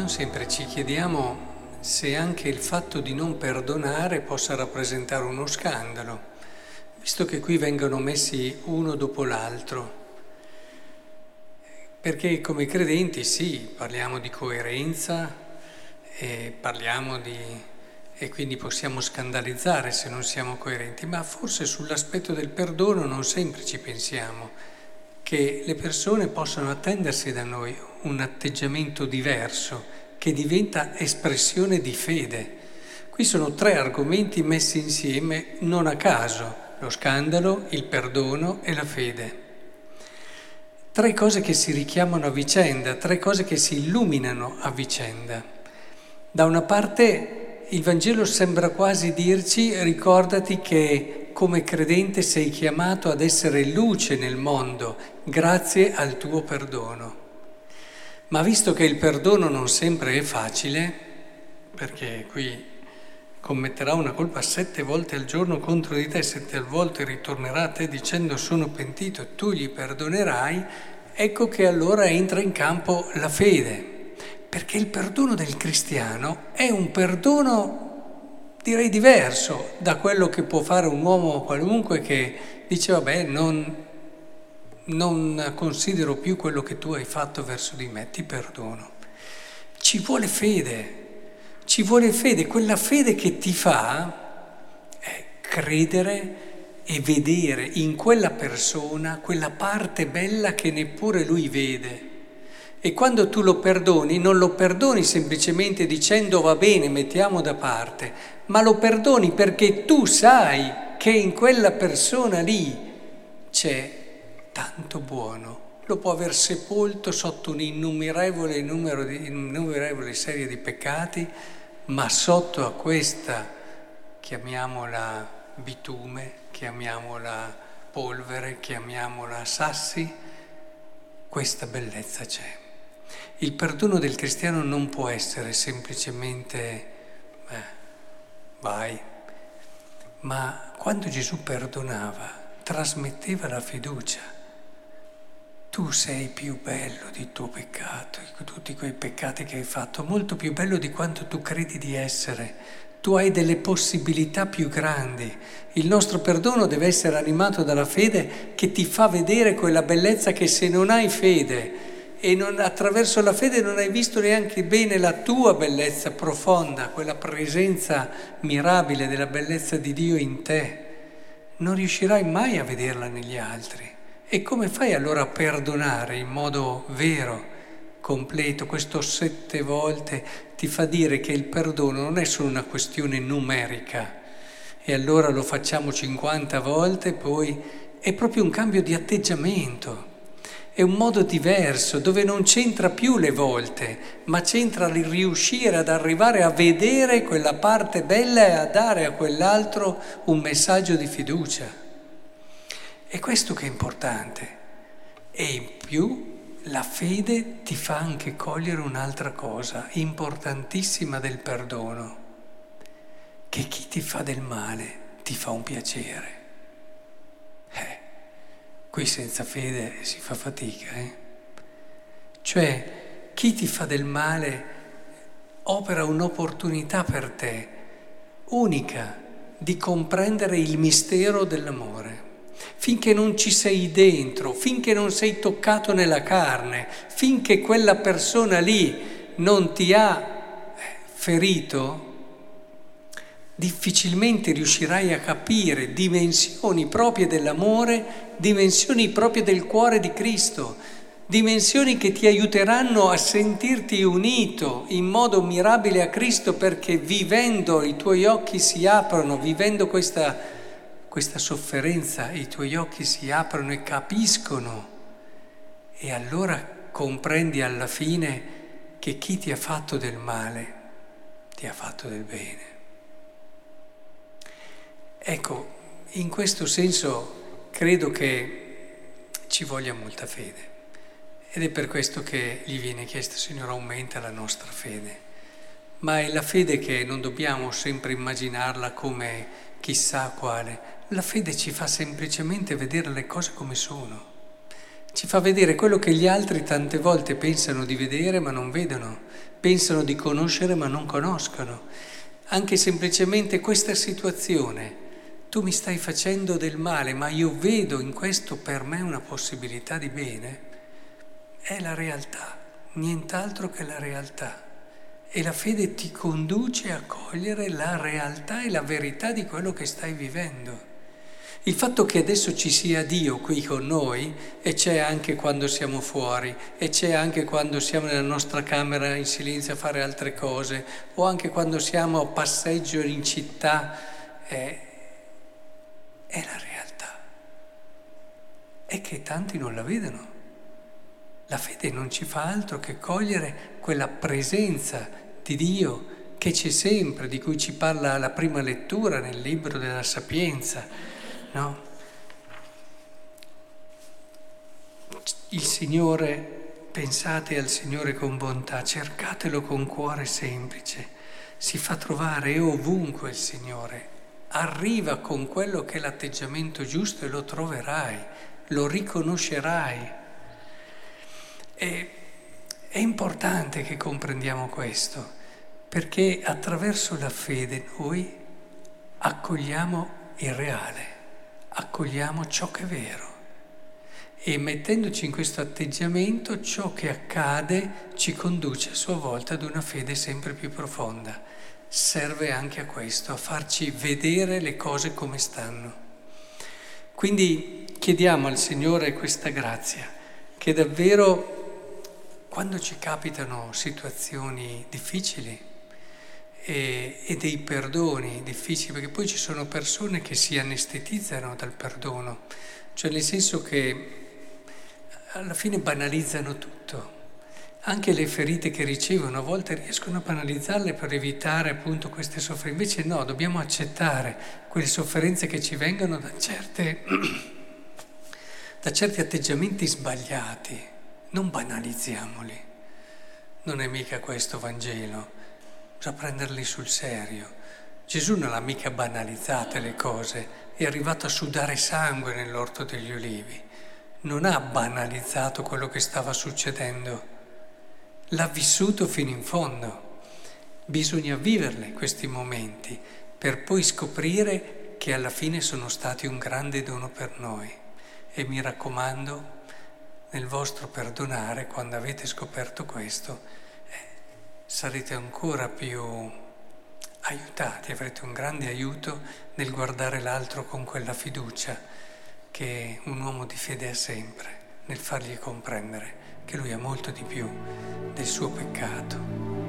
Non sempre ci chiediamo se anche il fatto di non perdonare possa rappresentare uno scandalo, visto che qui vengono messi uno dopo l'altro. Perché come credenti sì, parliamo di coerenza e parliamo di... e quindi possiamo scandalizzare se non siamo coerenti, ma forse sull'aspetto del perdono non sempre ci pensiamo, che le persone possano attendersi da noi un atteggiamento diverso che diventa espressione di fede. Qui sono tre argomenti messi insieme non a caso, lo scandalo, il perdono e la fede. Tre cose che si richiamano a vicenda, tre cose che si illuminano a vicenda. Da una parte il Vangelo sembra quasi dirci ricordati che come credente sei chiamato ad essere luce nel mondo grazie al tuo perdono. Ma visto che il perdono non sempre è facile, perché qui commetterà una colpa sette volte al giorno contro di te, sette volte ritornerà a te dicendo sono pentito tu gli perdonerai, ecco che allora entra in campo la fede, perché il perdono del cristiano è un perdono direi diverso da quello che può fare un uomo qualunque che dice vabbè non non considero più quello che tu hai fatto verso di me, ti perdono. Ci vuole fede, ci vuole fede, quella fede che ti fa è credere e vedere in quella persona quella parte bella che neppure lui vede. E quando tu lo perdoni, non lo perdoni semplicemente dicendo va bene, mettiamo da parte, ma lo perdoni perché tu sai che in quella persona lì c'è tanto buono, lo può aver sepolto sotto un'innumerevole numero di, innumerevole serie di peccati, ma sotto a questa, chiamiamola bitume, chiamiamola polvere, chiamiamola sassi, questa bellezza c'è. Il perdono del cristiano non può essere semplicemente eh, vai, ma quando Gesù perdonava, trasmetteva la fiducia tu sei più bello di tuo peccato, di tutti quei peccati che hai fatto, molto più bello di quanto tu credi di essere. Tu hai delle possibilità più grandi. Il nostro perdono deve essere animato dalla fede che ti fa vedere quella bellezza che se non hai fede e non, attraverso la fede non hai visto neanche bene la tua bellezza profonda, quella presenza mirabile della bellezza di Dio in te, non riuscirai mai a vederla negli altri. E come fai allora a perdonare in modo vero, completo? Questo sette volte ti fa dire che il perdono non è solo una questione numerica e allora lo facciamo 50 volte, poi è proprio un cambio di atteggiamento. È un modo diverso dove non c'entra più le volte, ma c'entra il riuscire ad arrivare a vedere quella parte bella e a dare a quell'altro un messaggio di fiducia. È questo che è importante. E in più la fede ti fa anche cogliere un'altra cosa importantissima del perdono, che chi ti fa del male ti fa un piacere. Eh, qui senza fede si fa fatica, eh? Cioè, chi ti fa del male opera un'opportunità per te, unica, di comprendere il mistero dell'amore finché non ci sei dentro, finché non sei toccato nella carne, finché quella persona lì non ti ha eh, ferito, difficilmente riuscirai a capire dimensioni proprie dell'amore, dimensioni proprie del cuore di Cristo, dimensioni che ti aiuteranno a sentirti unito in modo mirabile a Cristo perché vivendo i tuoi occhi si aprono, vivendo questa questa sofferenza, i tuoi occhi si aprono e capiscono e allora comprendi alla fine che chi ti ha fatto del male ti ha fatto del bene. Ecco, in questo senso credo che ci voglia molta fede ed è per questo che gli viene chiesto, Signore, aumenta la nostra fede. Ma è la fede che non dobbiamo sempre immaginarla come chissà quale, la fede ci fa semplicemente vedere le cose come sono. Ci fa vedere quello che gli altri tante volte pensano di vedere ma non vedono, pensano di conoscere ma non conoscono. Anche semplicemente questa situazione, tu mi stai facendo del male, ma io vedo in questo per me una possibilità di bene, è la realtà, nient'altro che la realtà. E la fede ti conduce a cogliere la realtà e la verità di quello che stai vivendo. Il fatto che adesso ci sia Dio qui con noi e c'è anche quando siamo fuori e c'è anche quando siamo nella nostra camera in silenzio a fare altre cose o anche quando siamo a passeggio in città è, è la realtà. È che tanti non la vedono. La fede non ci fa altro che cogliere quella presenza di Dio che c'è sempre, di cui ci parla la prima lettura nel libro della Sapienza no? Il Signore, pensate al Signore con bontà, cercatelo con cuore semplice, si fa trovare ovunque il Signore, arriva con quello che è l'atteggiamento giusto e lo troverai, lo riconoscerai. E, è importante che comprendiamo questo, perché attraverso la fede noi accogliamo il reale accogliamo ciò che è vero e mettendoci in questo atteggiamento ciò che accade ci conduce a sua volta ad una fede sempre più profonda. Serve anche a questo, a farci vedere le cose come stanno. Quindi chiediamo al Signore questa grazia, che davvero quando ci capitano situazioni difficili, e, e, dei perdoni difficili, perché poi ci sono persone che si anestetizzano dal perdono, cioè nel senso che alla fine banalizzano tutto. Anche le ferite che ricevono a volte riescono a banalizzarle per evitare appunto queste sofferenze. Invece no, dobbiamo accettare quelle sofferenze che ci vengono da, certe, da certi atteggiamenti sbagliati. Non banalizziamoli. Non è mica questo Vangelo bisogna prenderli sul serio. Gesù non ha mica banalizzate le cose, è arrivato a sudare sangue nell'orto degli ulivi, non ha banalizzato quello che stava succedendo, l'ha vissuto fino in fondo. Bisogna viverle questi momenti per poi scoprire che alla fine sono stati un grande dono per noi. E mi raccomando, nel vostro perdonare, quando avete scoperto questo, sarete ancora più aiutati, avrete un grande aiuto nel guardare l'altro con quella fiducia che un uomo di fede ha sempre, nel fargli comprendere che lui ha molto di più del suo peccato.